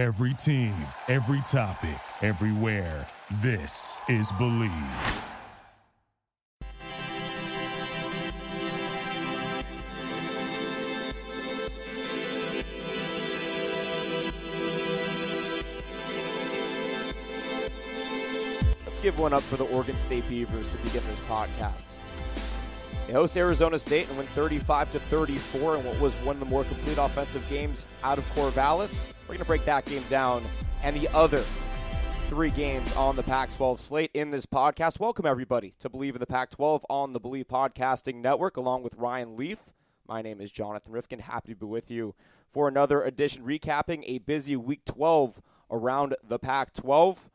Every team, every topic, everywhere. This is Bleav. Let's give one up for the Oregon State Beavers to begin this podcast. They host Arizona State and win 35 to 34 in what was one of the more complete offensive games out of Corvallis. We're going to break that game down and the other three games on the Pac 12 slate in this podcast. Welcome, everybody, to Bleav in the Pac 12 on the Bleav Podcasting Network, along with Ryan Leaf. My name is Jonathan Rifkin. Happy to be with you for another edition recapping a busy week 12 around the Pac 12.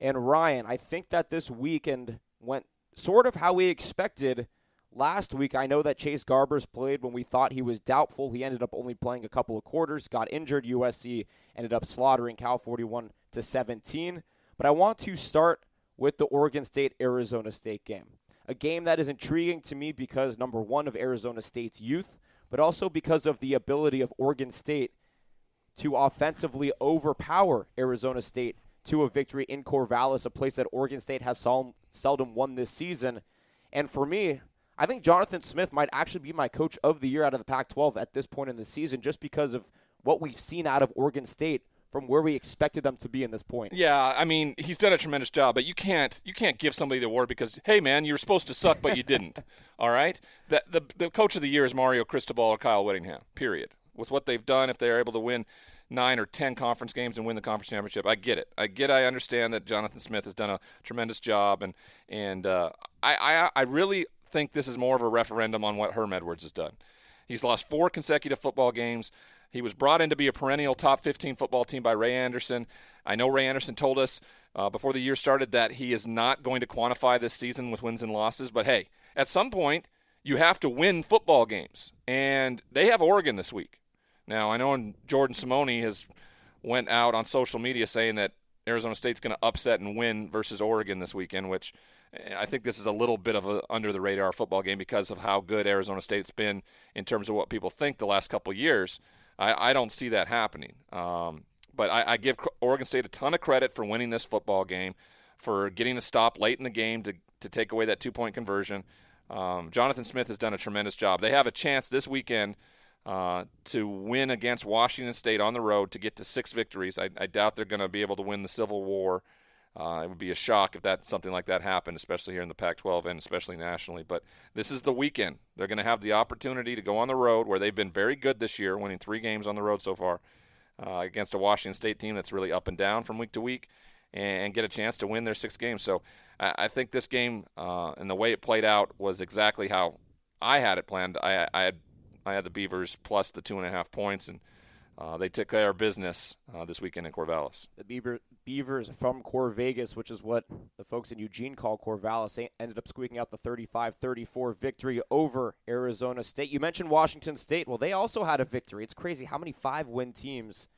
And Ryan, I think that this weekend went sort of how we expected last week. I know that Chase Garbers played when we thought he was doubtful. He ended up only playing a couple of quarters, got injured. USC ended up slaughtering Cal 41 to 17. But I want to start with the Oregon State Arizona State game. A game that is intriguing to me because number 1 of Arizona State's youth, but also because of the ability of Oregon State to offensively overpower Arizona State to a victory in Corvallis, a place that Oregon State has seldom won this season. And for me, I think Jonathan Smith might actually be my coach of the year out of the Pac 12 at this point in the season just because of what we've seen out of Oregon State from where we expected them to be in this point. Yeah, I mean, he's done a tremendous job, but you can't you can't give somebody the award because hey man, you were supposed to suck but you didn't. All right? The, the the coach of the year is Mario Cristobal or Kyle Whittingham. Period. With what they've done if they're able to win nine or ten conference games and win the conference championship. I get it. I get. I understand that Jonathan Smith has done a tremendous job, and and uh, I, I I really think this is more of a referendum on what Herm Edwards has done. He's lost four consecutive football games. He was brought in to be a perennial top 15 football team by Ray Anderson. I know Ray Anderson told us uh, before the year started that he is not going to quantify this season with wins and losses, but hey, at some point, you have to win football games. And they have Oregon this week. Now, I know Jordan Simone has went out on social media saying that Arizona State's going to upset and win versus Oregon this weekend, which I think this is a little bit of under the radar football game because of how good Arizona State's been in terms of what people think the last couple years. I, I don't see that happening. Um, but I, I, give Oregon State a ton of credit for winning this football game, for getting a stop late in the game to, to take away that two point conversion. Um, Jonathan Smith has done a tremendous job. They have a chance this weekend uh, to win against Washington State on the road to get to six victories. I, I doubt they're going to be able to win the Civil War. Uh, it would be a shock if that something like that happened, especially here in the Pac-12 and especially nationally. But this is the weekend; they're going to have the opportunity to go on the road, where they've been very good this year, winning three games on the road so far uh, against a Washington State team that's really up and down from week to week, and, get a chance to win their six games. So I, I think this game uh, and the way it played out was exactly how I had it planned. I, I had I had the Beavers plus the two and a half points, and uh, they took care of business uh, this weekend in Corvallis. The Beaver, Beavers from Corvegas, which is what the folks in Eugene call Corvallis, ended up squeaking out the 35-34 victory over Arizona State. You mentioned Washington State. Well, they also had a victory. It's crazy how many five-win teams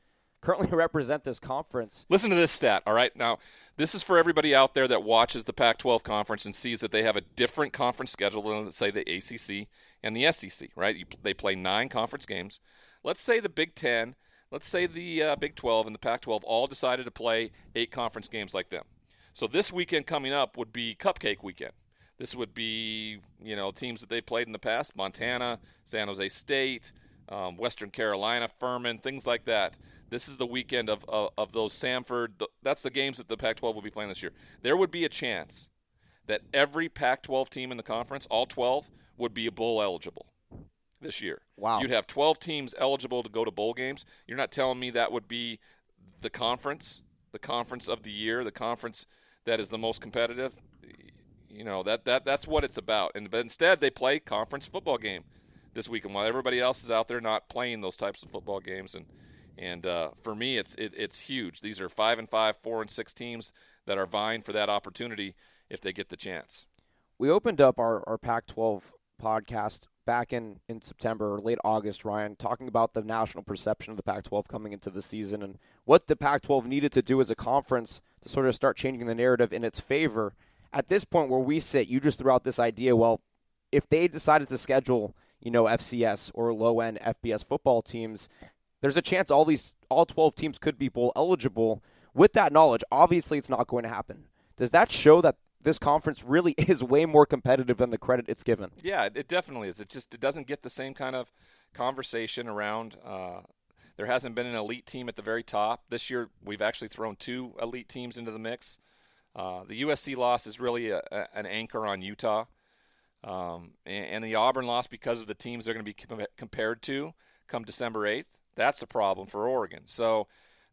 currently represent this conference. Listen to this stat, all right? Now, this is for everybody out there that watches the Pac 12 conference and sees that they have a different conference schedule than, say, the ACC and the SEC, right? You, they play nine conference games. Let's say the Big Ten, let's say the uh, Big 12 and the Pac 12 all decided to play eight conference games like them. So this weekend coming up would be Cupcake Weekend. This would be, you know, teams that they played in the past Montana, San Jose State, um, Western Carolina, Furman, things like that. This is the weekend of, of, of those Samford. That's the games that the Pac 12 will be playing this year. There would be a chance that every Pac 12 team in the conference, all 12, would be a bowl eligible this year. Wow. You'd have 12 teams eligible to go to bowl games. You're not telling me that would be the conference, the conference of the year, the conference that is the most competitive. You know, that, that that's what it's about. And but instead they play conference football game this weekend while everybody else is out there not playing those types of football games and and uh, for me it's it, it's huge. These are 5 and 5, 4 and 6 teams that are vying for that opportunity if they get the chance. We opened up our, our Pac 12 podcast back in, in September or late August, Ryan, talking about the national perception of the Pac 12 coming into the season and what the Pac 12 needed to do as a conference to sort of start changing the narrative in its favor. At this point where we sit, you just threw out this idea well, if they decided to schedule, you know, FCS or low end FBS football teams, there's a chance all these all 12 teams could be bowl eligible. With that knowledge, obviously it's not going to happen. Does that show that this conference really is way more competitive than the credit it's given? Yeah, it definitely is. It just it doesn't get the same kind of conversation around. Uh, there hasn't been an elite team at the very top this year. We've actually thrown two elite teams into the mix. Uh, the USC loss is really a, a, an anchor on Utah, um, and, and, the Auburn loss because of the teams they're going to be com- compared to come December eighth. That's a problem for Oregon. So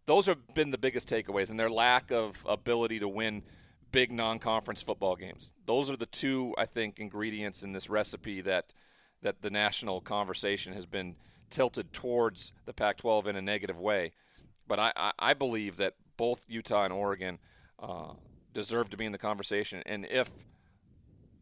those have been the biggest takeaways, and their lack of ability to win big non-conference football games. Those are the two I think ingredients in this recipe that that the national conversation has been tilted towards the Pac-12 in a negative way. But I, I, I believe that both Utah and Oregon uh, deserve to be in the conversation, and if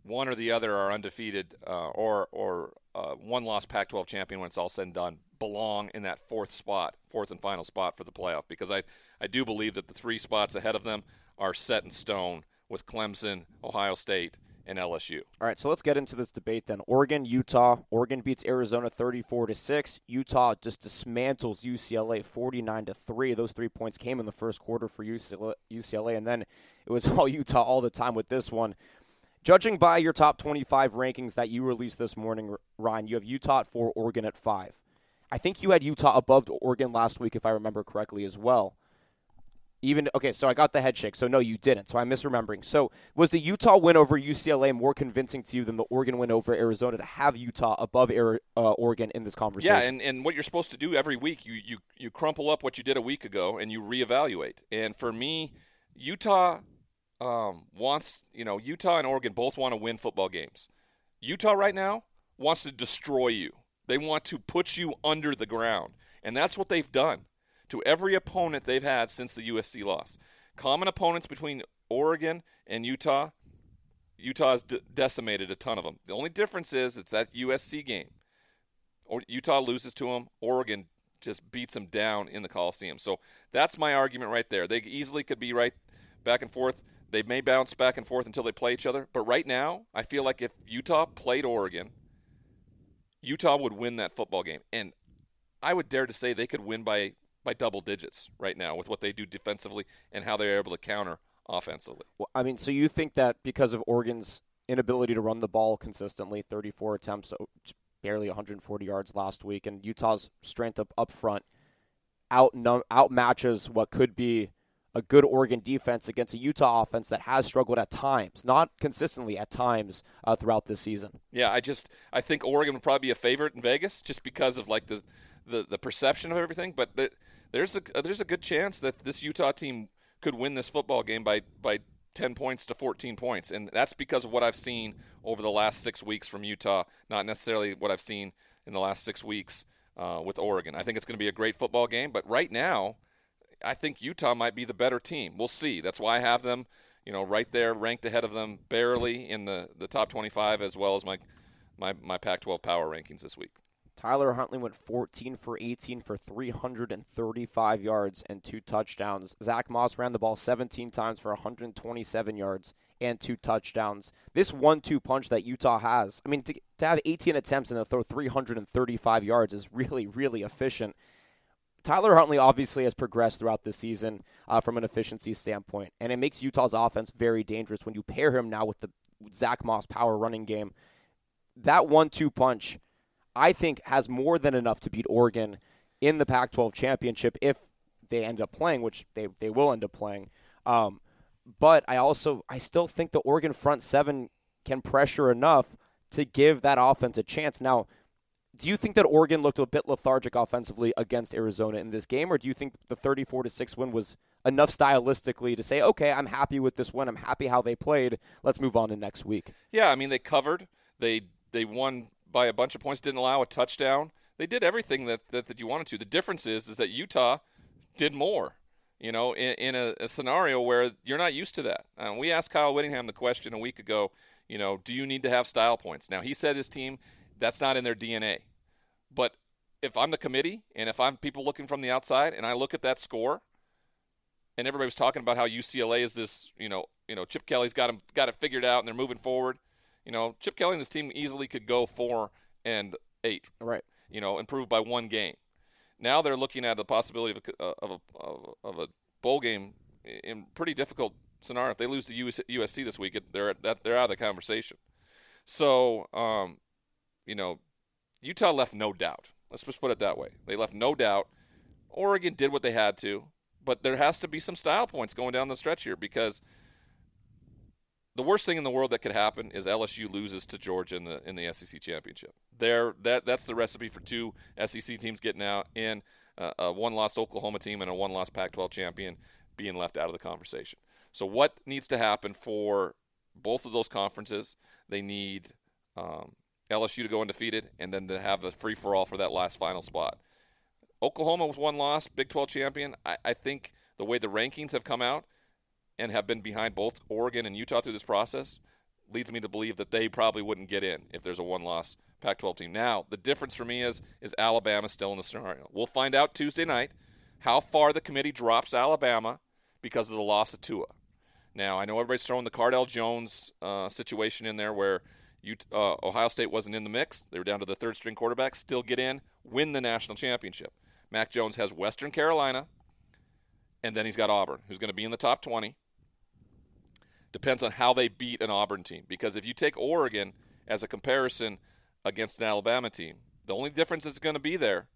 one or the other are undefeated uh, or or uh, one lost Pac-12 champion when it's all said and done belong in that fourth spot, fourth and final spot for the playoff. Because I I do believe that the three spots ahead of them are set in stone with Clemson, Ohio State, and LSU. All right, so let's get into this debate then. Oregon, Utah. Oregon beats Arizona 34 to 6. Utah just dismantles UCLA 49 to 3. Those 3 points came in the first quarter for UCLA and then it was all Utah all the time with this one. Judging by your top 25 rankings that you released this morning, Ryan, you have Utah at 4, Oregon at 5. I think you had Utah above Oregon last week if I remember correctly as well. Even okay, so I got the head shake. So no, you didn't. So I'm misremembering. So was the Utah win over UCLA more convincing to you than the Oregon win over Arizona to have Utah above uh, Oregon in this conversation? Yeah, and, and what you're supposed to do every week, you, you you crumple up what you did a week ago and you reevaluate. And for me, Utah um, wants you know Utah and Oregon both want to win football games. Utah right now wants to destroy you. They want to put you under the ground, and that's what they've done to every opponent they've had since the USC loss. Common opponents between Oregon and Utah. Utah's de- decimated a ton of them. The only difference is it's that USC game. Or Utah loses to them. Oregon just beats them down in the Coliseum. So that's my argument right there. They easily could be right back and forth. They may bounce back and forth until they play each other. But right now, I feel like if Utah played Oregon, Utah would win that football game. And I would dare to say they could win by by double digits right now with what they do defensively and how they're able to counter offensively. Well, I mean, so you think that because of Oregon's inability to run the ball consistently, 34 attempts, oh, barely 140 yards last week, and Utah's strength up up front out outmatches what could be a good Oregon defense against a Utah offense that has struggled at times, not consistently at times uh, throughout this season. Yeah, I just I think Oregon would probably be a favorite in Vegas just because of like the the, the perception of everything, but the, there's a there's a good chance that this Utah team could win this football game by by 10 points to 14 points, and that's because of what I've seen over the last six weeks from Utah, not necessarily what I've seen in the last six weeks uh, with Oregon. I think it's going to be a great football game, but right now, I think Utah might be the better team. We'll see. That's why I have them, you know, right there, ranked ahead of them, barely in the, the top 25, as well as my my my Pac-12 power rankings this week. Tyler Huntley went 14 for 18 for 335 yards and two touchdowns. Zach Moss ran the ball 17 times for 127 yards and two touchdowns. This one-two punch that Utah has, I mean, to, to have 18 attempts and to throw 335 yards is really, really efficient. Tyler Huntley obviously has progressed throughout the season uh, from an efficiency standpoint, and it makes Utah's offense very dangerous when you pair him now with the Zach Moss power running game. That one-two punch I think has more than enough to beat Oregon in the Pac-12 championship if they end up playing, which they they will end up playing. Um, but I also I still think the Oregon front seven can pressure enough to give that offense a chance. Now, do you think that Oregon looked a bit lethargic offensively against Arizona in this game, or do you think the 34 to six win was enough stylistically to say, okay, I'm happy with this win. I'm happy how they played. Let's move on to next week. Yeah, I mean they covered. They they won by a bunch of points, didn't allow a touchdown. They did everything that, that, that you wanted to. The difference is is that Utah did more. You know, in, in a, a, scenario where you're not used to that. Uh, we asked Kyle Whittingham the question a week ago. You know, do you need to have style points? Now he said his team that's not in their DNA. But if I'm the committee and if I'm people looking from the outside and I look at that score, and everybody was talking about how UCLA is this, you know, you know, Chip Kelly's got him got it figured out and they're moving forward. You know, Chip Kelly and this team easily could go four and eight. Right. You know, improve by one game. Now they're looking at the possibility of a, uh, of a, of a bowl game in pretty difficult scenario. If they lose to USC this week, they're that they're out of the conversation. So, um, you know, Utah left no doubt. Let's just put it that way. They left no doubt. Oregon did what they had to, but there has to be some style points going down the stretch here because the worst thing in the world that could happen is LSU loses to Georgia in the in the SEC championship. There, that that's the recipe for two SEC teams getting out, and uh, a one-loss Oklahoma team and a one-loss Pac-12 champion being left out of the conversation. So, what needs to happen for both of those conferences? They need um, LSU to go undefeated, and then to have a free-for-all for that last final spot. Oklahoma with one loss, Big 12 champion. I, I think the way the rankings have come out and have been behind both Oregon and Utah through this process leads me to believe that they probably wouldn't get in if there's a one-loss Pac-12 team. Now, the difference for me is is Alabama still in the scenario. We'll find out Tuesday night how far the committee drops Alabama because of the loss of Tua. Now, I know everybody's throwing the Cardale Jones uh, situation in there where you, uh, Ohio State wasn't in the mix. They were down to the third string quarterback, still get in, win the national championship. Mac Jones has Western Carolina, and then he's got Auburn, who's going to be in the top 20. Depends on how they beat an Auburn team. Because if you take Oregon as a comparison against an Alabama team, the only difference that's going to be there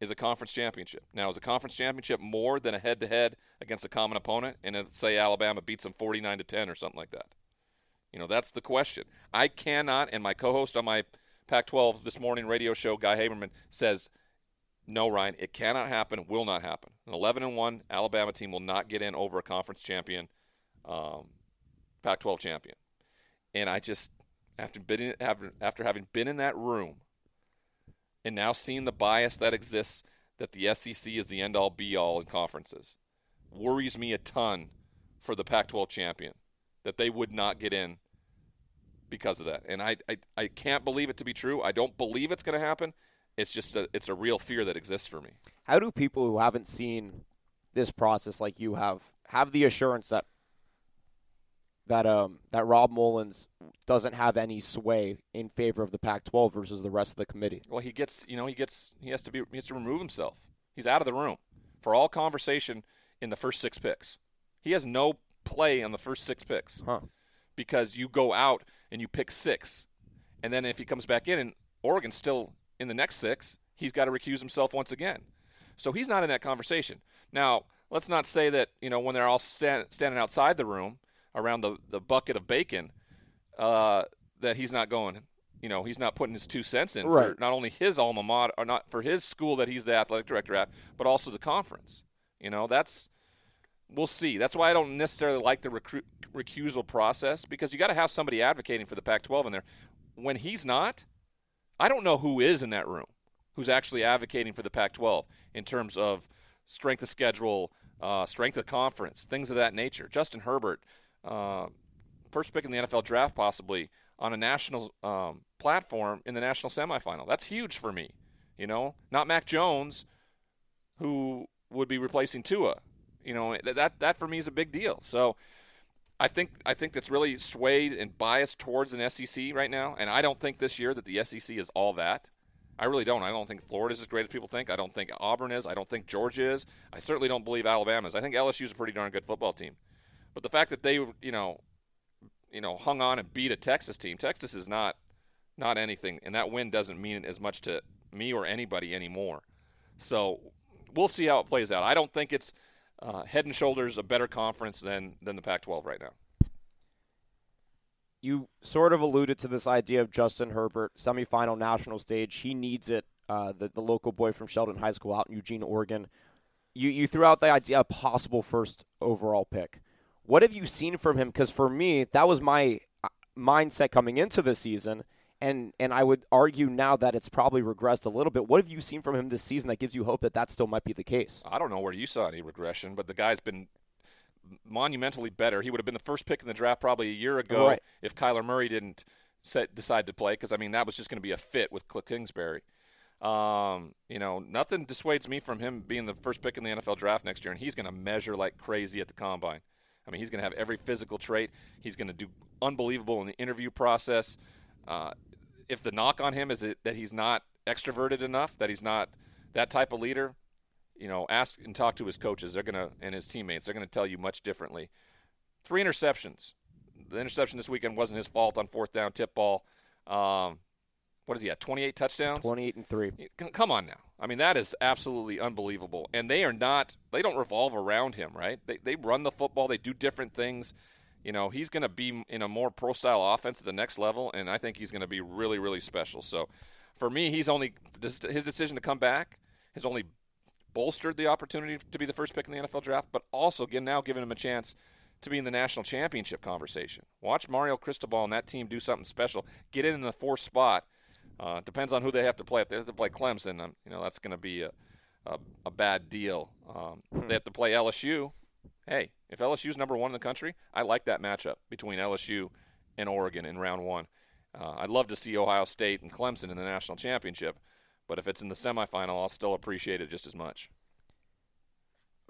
is a conference championship. Now, is a conference championship more than a head-to-head against a common opponent? And say Alabama beats them 49 to 10 or something like that. You know, that's the question. I cannot, and my co-host on my Pac-12 this morning radio show, Guy Haberman, says, no, Ryan, it cannot happen. Will not happen. An 11 and one Alabama team will not get in over a conference champion um, Pac 12 champion. And I just, after, been, after having been in that room and now seeing the bias that exists that the SEC is the end all be all in conferences, worries me a ton for the Pac 12 champion that they would not get in because of that. And I, I, I can't believe it to be true. I don't believe it's going to happen. It's just a, it's a real fear that exists for me. How do people who haven't seen this process like you have have the assurance that that um that Rob Mullens doesn't have any sway in favor of the Pac-12 versus the rest of the committee. Well, he gets you know he gets he has to be he has to remove himself. He's out of the room for all conversation in the first six picks. He has no play on the first six picks huh. Because you go out and you pick six, and then if he comes back in and Oregon's still in the next six, he's got to recuse himself once again. So he's not in that conversation. Now, let's not say that you know when they're all stand, standing outside the room around the, the bucket of bacon uh, that he's not going. You know, he's not putting his two cents in right. for not only his alma mater, or not for his school that he's the athletic director at, but also the conference. You know, that's we'll see. That's why I don't necessarily like the recru- recusal process because you got to have somebody advocating for the Pac-12 in there. When he's not, I don't know who is in that room who's actually advocating for the Pac-12 in terms of strength of schedule, uh, strength of conference, things of that nature. Justin Herbert uh, first pick in the NFL draft, possibly on a national um, platform in the national semifinal. That's huge for me. You know, not Mac Jones, who would be replacing Tua. You know, that that for me is a big deal. So. I think I think that's really swayed and biased towards an SEC right now, and I don't think this year that the SEC is all that. I really don't. I don't think Florida's as great as people think. I don't think Auburn is. I don't think Georgia is. I certainly don't believe Alabama is. I think LSU is a pretty darn good football team. But the fact that they, you know, you know, hung on and beat a Texas team, Texas is not not anything, and that win doesn't mean as much to me or anybody anymore. So we'll see how it plays out. I don't think it's uh, head and shoulders a better conference than than the Pac-12 right now. You sort of alluded to this idea of Justin Herbert semifinal national stage. He needs it. Uh, the the local boy from Sheldon High School out in Eugene, Oregon. You you threw out the idea of possible first overall pick. What have you seen from him? Because for me, that was my uh, mindset coming into the season, and and I would argue now that it's probably regressed a little bit. What have you seen from him this season that gives you hope that that still might be the case? I don't know where you saw any regression, but the guy's been monumentally better. He would have been the first pick in the draft probably a year ago right. if Kyler Murray didn't set, decide to play. Because I mean, that was just going to be a fit with Cliff Kingsbury. Um, you know, nothing dissuades me from him being the first pick in the NFL draft next year, and he's going to measure like crazy at the combine. I mean, he's going to have every physical trait. He's going to do unbelievable in the interview process. Uh, if the knock on him is that he's not extroverted enough, that he's not that type of leader, you know, ask and talk to his coaches. They're gonna and his teammates. They're gonna tell you much differently. Three interceptions. The interception this weekend wasn't his fault on fourth down tip ball. Um, what is he at? 28 touchdowns. 28 and three. Come on now. I mean, that is absolutely unbelievable. And they are not. They don't revolve around him, right? They they run the football. They do different things. You know, he's going to be in a more pro style offense at the next level, and I think he's going to be really, really special. So, for me, he's only his decision to come back has only bolstered the opportunity to be the first pick in the NFL draft, but also now giving him a chance to be in the national championship conversation. Watch Mario Cristobal and that team do something special. Get in the fourth spot. Uh, depends on who they have to play. If they have to play Clemson, um, you know that's going to be a, a, a, bad deal. Um, they have to play LSU. Hey, if LSU's number one in the country, I like that matchup between LSU and Oregon in round one. Uh, I'd love to see Ohio State and Clemson in the national championship, but if it's in the semifinal, I'll still appreciate it just as much.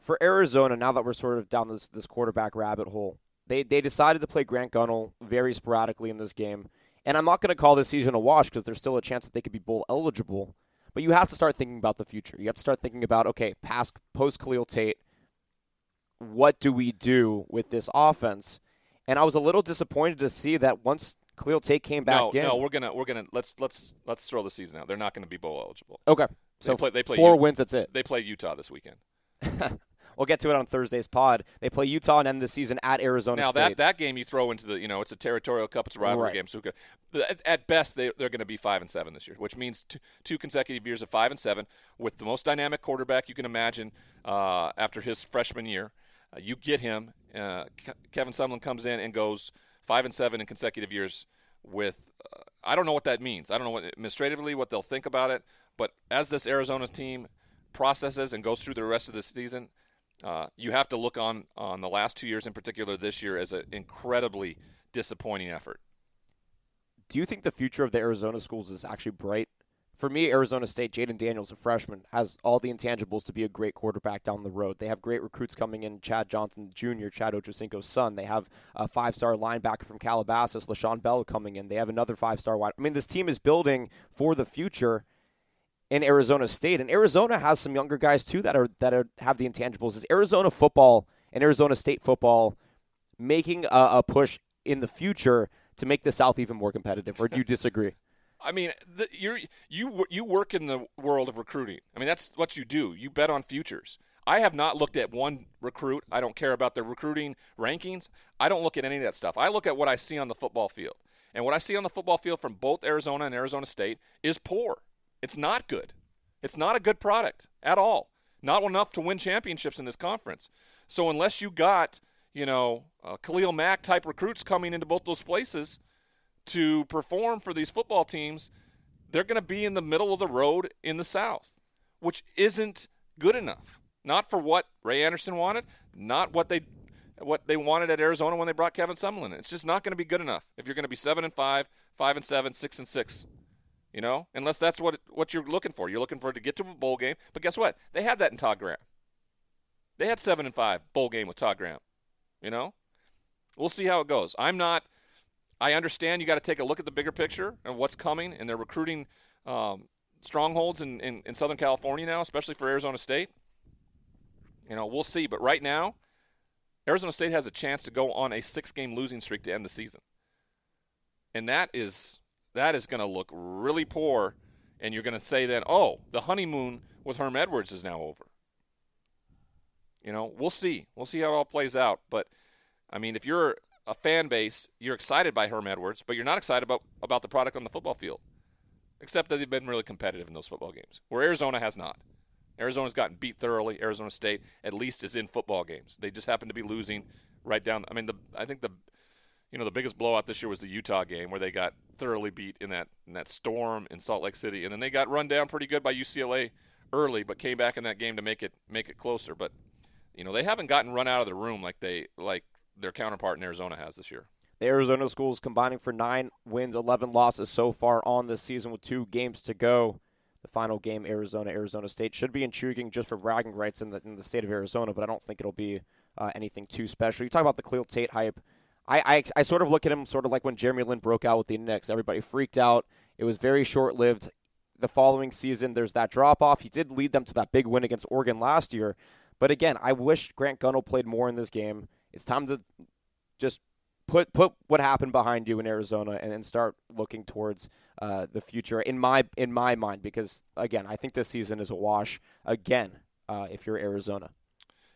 For Arizona, now that we're sort of down this this quarterback rabbit hole, they they decided to play Grant Gunnell very sporadically in this game. And I'm not going to call this season a wash because there's still a chance that they could be bowl eligible. But you have to start thinking about the future. You have to start thinking about okay, past post Khalil Tate, what do we do with this offense? And I was a little disappointed to see that once Khalil Tate came back no, in. No, we're gonna we're gonna let's let's let's throw the season out. They're not going to be bowl eligible. Okay, so they play, they play four Utah. wins. That's it. They play Utah this weekend. We'll get to it on Thursday's pod. They play Utah and end the season at Arizona now, State. that that game you throw into the you know it's a territorial cup, it's a rivalry Right. game. So at, at best they they're going to be five and seven this year, which means two, two consecutive years of five and seven with the most dynamic quarterback you can imagine uh, after his freshman year. Uh, you get him. Uh, Kevin Sumlin comes in and goes five and seven in consecutive years with. Uh, I don't know what that means. I don't know what administratively what they'll think about it. But as this Arizona team processes and goes through the rest of the season, uh, you have to look on on the last two years in particular this year as an incredibly disappointing effort. do you think the future of the Arizona schools is actually bright? For me, Arizona State, Jayden Daniels, a freshman, has all the intangibles to be a great quarterback down the road. They have great recruits coming in. Chad Johnson Jr., Chad Ochocinco's son. They have a five-star linebacker from Calabasas, LaShawn Bell, coming in. They have another five-star wide. I mean, this team is building for the future in Arizona State, and Arizona has some younger guys too that are that are have the intangibles. Is Arizona football and Arizona State football making a, a push in the future to make the South even more competitive, or do you disagree? I mean, the, you're you you work in the world of recruiting. I mean, that's what you do. You bet on futures. I have not looked at one recruit. I don't care about their recruiting rankings. I don't look at any of that stuff. I look at what I see on the football field. And what I see on the football field from both Arizona and Arizona State is poor. It's not good. It's not a good product at all. Not enough to win championships in this conference. So unless you got, you know, uh, Khalil Mack type recruits coming into both those places to perform for these football teams, they're going to be in the middle of the road in the South, which isn't good enough. Not for what Ray Anderson wanted, not what they what they wanted at Arizona when they brought Kevin Sumlin. It's just not going to be good enough if you're going to be seven and five, five and seven, six and six. You know, unless that's what what you're looking for. You're looking for to get to a bowl game. But guess what? They had that in Todd Graham. They had seven and five bowl game with Todd Graham. You know, we'll see how it goes. I'm not. I understand you got to take a look at the bigger picture and what's coming, and they're recruiting um, strongholds in, in, in Southern California now, especially for Arizona State. You know, we'll see. But right now, Arizona State has a chance to go on a six-game losing streak to end the season, and that is that is going to look really poor. And you're going to say that, oh, the honeymoon with Herm Edwards is now over. You know, we'll see. We'll see how it all plays out. But I mean, if you're a fan base, you're excited by Herm Edwards, but you're not excited about about the product on the football field. Except that they've been really competitive in those football games, where Arizona has not. Arizona's gotten beat thoroughly. Arizona State, at least, is in football games. They just happen to be losing right down. I mean, the I think the you know the biggest blowout this year was the Utah game where they got thoroughly beat in that in that storm in Salt Lake City, and then they got run down pretty good by UCLA early, but came back in that game to make it make it closer. But you know they haven't gotten run out of the room like they like their counterpart in Arizona has this year. The Arizona schools combining for nine wins, 11 losses so far on this season with two games to go. The final game, Arizona, Arizona State, should be intriguing just for bragging rights in the, in the state of Arizona, but I don't think it'll be uh, anything too special. You talk about the Khalil Tate hype. I, I, I sort of look at him sort of like when Jeremy Lin broke out with the Knicks. Everybody freaked out. It was very short lived. the following season, there's that drop off. He did lead them to that big win against Oregon last year. But again, I wish Grant Gunnell played more in this game. It's time to just put put what happened behind you in Arizona and, and start looking towards uh, the future in my in my mind. Because again, I think this season is a wash again uh, if you're Arizona.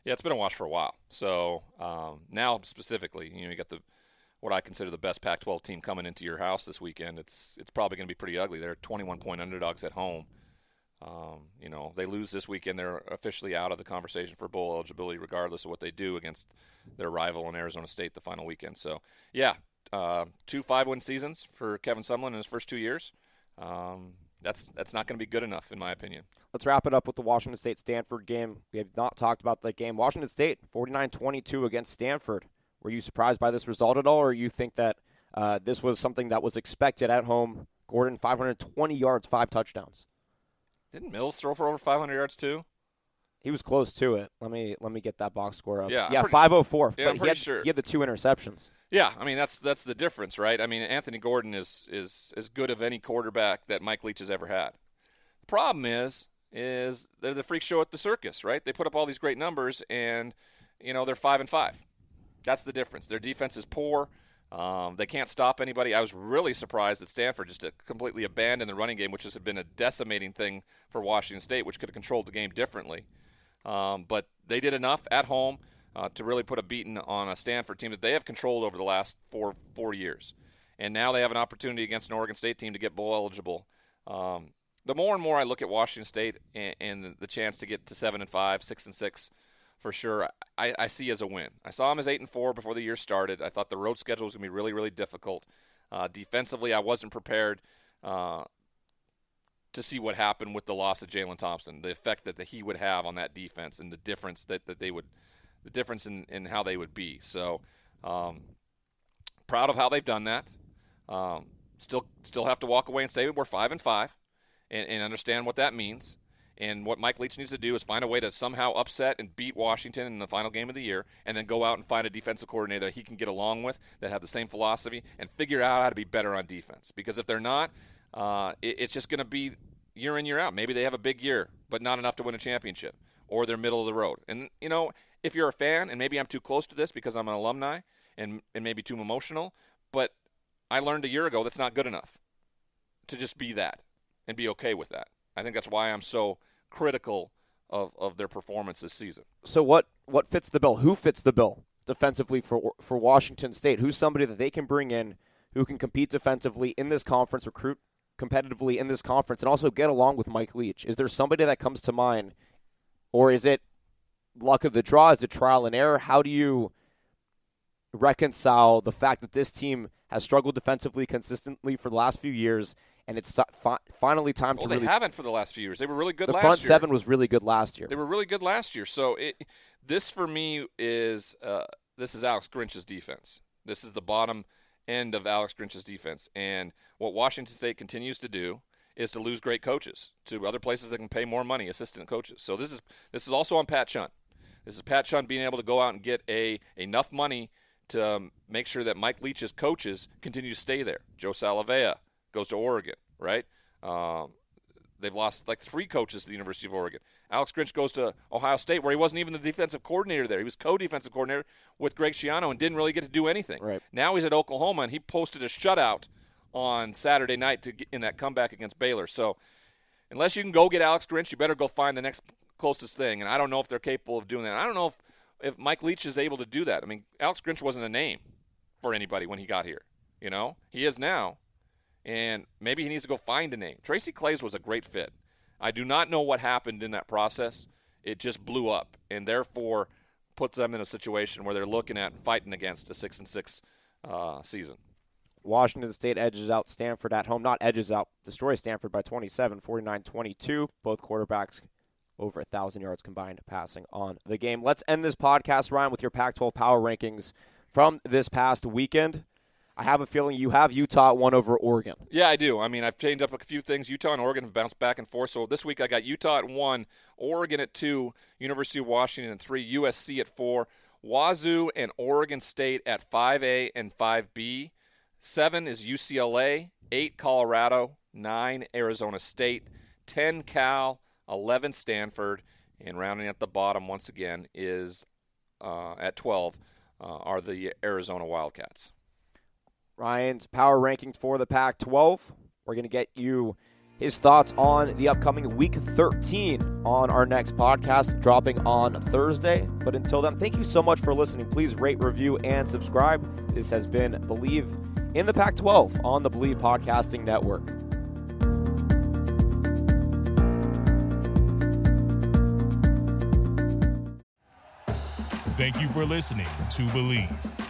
Yeah, it's been a wash for a while. So um, now specifically, you know, you got the what I consider the best Pac-12 team coming into your house this weekend. It's it's probably going to be pretty ugly. They're 21 point underdogs at home. Um, you know, they lose this weekend, they're officially out of the conversation for bowl eligibility, regardless of what they do against their rival in Arizona State the final weekend. So, yeah, uh, two five-win seasons for Kevin Sumlin in his first two years. Um, that's that's not going to be good enough, in my opinion. Let's wrap it up with the Washington State Stanford game. We have not talked about that game. Washington State 49-22 against Stanford. Were you surprised by this result at all, or you think that uh, this was something that was expected at home? Gordon 520 yards, five touchdowns. Didn't Mills throw for over 500 yards too? He was close to it. Let me let me get that box score up. Yeah, yeah, 504. Yeah, but I'm he pretty had, sure. he had the two interceptions. Yeah, I mean that's that's the difference, right? I mean Anthony Gordon is is as good of any quarterback that Mike Leach has ever had. The problem is is they're the freak show at the circus, right? They put up all these great numbers, and you know they're five and five. That's the difference. Their defense is poor. Um, they can't stop anybody. I was really surprised that Stanford just completely abandoned the running game, which has been a decimating thing for Washington State, which could have controlled the game differently. Um, but they did enough at home uh, to really put a beating on a Stanford team that they have controlled over the last four four years, and now they have an opportunity against an Oregon State team to get bowl eligible. Um, the more and more I look at Washington State and, and the chance to get to seven and five, six and six for sure. I, I see as a win. I saw him as eight and four before the year started. I thought the road schedule was going to be really, really difficult. Uh, defensively, I wasn't prepared uh, to see what happened with the loss of Jalen Thompson, the effect that the, he would have on that defense, and the difference that, that they would, the difference in, in how they would be. So, um, proud of how they've done that. Um, still, still have to walk away and say we're five and five, and, and understand what that means. And what Mike Leach needs to do is find a way to somehow upset and beat Washington in the final game of the year, and then go out and find a defensive coordinator that he can get along with, that have the same philosophy, and figure out how to be better on defense. Because if they're not, uh, it, it's just going to be year in year out. Maybe they have a big year, but not enough to win a championship, or they're middle of the road. And you know, if you're a fan, and maybe I'm too close to this because I'm an alumni, and and maybe too emotional, but I learned a year ago that's not good enough to just be that and be okay with that. I think that's why I'm so critical of, of their performance this season. So what what fits the bill? Who fits the bill defensively for for Washington State? Who's somebody that they can bring in who can compete defensively in this conference, recruit competitively in this conference, and also get along with Mike Leach? Is there somebody that comes to mind, or is it luck of the draw? Is it trial and error? How do you reconcile the fact that this team has struggled defensively consistently for the last few years, and it's fi- finally time well, to they really. haven't for the last few years. They were really good the last front year. seven was really good last year. They were really good last year. So it, this for me is uh, this is Alex Grinch's defense. This is the bottom end of Alex Grinch's defense, and what Washington State continues to do is to lose great coaches to other places that can pay more money, assistant coaches. So this is this is also on Pat Chun. This is Pat Chun being able to go out and get a enough money to um, make sure that Mike Leach's coaches continue to stay there. Joe Salavea goes to Oregon, right? Um, they've lost like three coaches to the University of Oregon. Alex Grinch goes to Ohio State, where he wasn't even the defensive coordinator there. He was co-defensive coordinator with Greg Schiano and didn't really get to do anything. Right. Now he's at Oklahoma, and he posted a shutout on Saturday night to in that comeback against Baylor. So unless you can go get Alex Grinch, you better go find the next closest thing. And I don't know if they're capable of doing that. I don't know if, if Mike Leach is able to do that. I mean, Alex Grinch wasn't a name for anybody when he got here. You know, he is now, and maybe he needs to go find a name. Tracy Claeys was a great fit. I do not know what happened in that process. It just blew up, and therefore puts them in a situation where they're looking at and fighting against a six and six uh, season. Washington State edges out Stanford at home. Not edges out, destroys Stanford by 27, 49 22. Both quarterbacks over 1,000 yards combined passing on the game. Let's end this podcast, Ryan, with your Pac 12 power rankings from this past weekend. I have a feeling you have Utah one over Oregon. Yeah, I do. I mean, I've changed up a few things. Utah and Oregon have bounced back and forth. So this week I got Utah at one, Oregon at two, University of Washington at three, USC at four, Wazoo and Oregon State at 5A and 5B. Seven is UCLA, eight Colorado, 9 Arizona State, 10 Cal, 11 Stanford, and rounding at the bottom once again is uh, at 12 uh, are the Arizona Wildcats. Ryan's power rankings for the Pac 12. We're going to get you his thoughts on the upcoming week 13 on our next podcast, dropping on Thursday. But until then, thank you so much for listening. Please rate, review, and subscribe. This has been Bleav in the Pac 12 on the Bleav Podcasting Network. Thank you for listening to Bleav.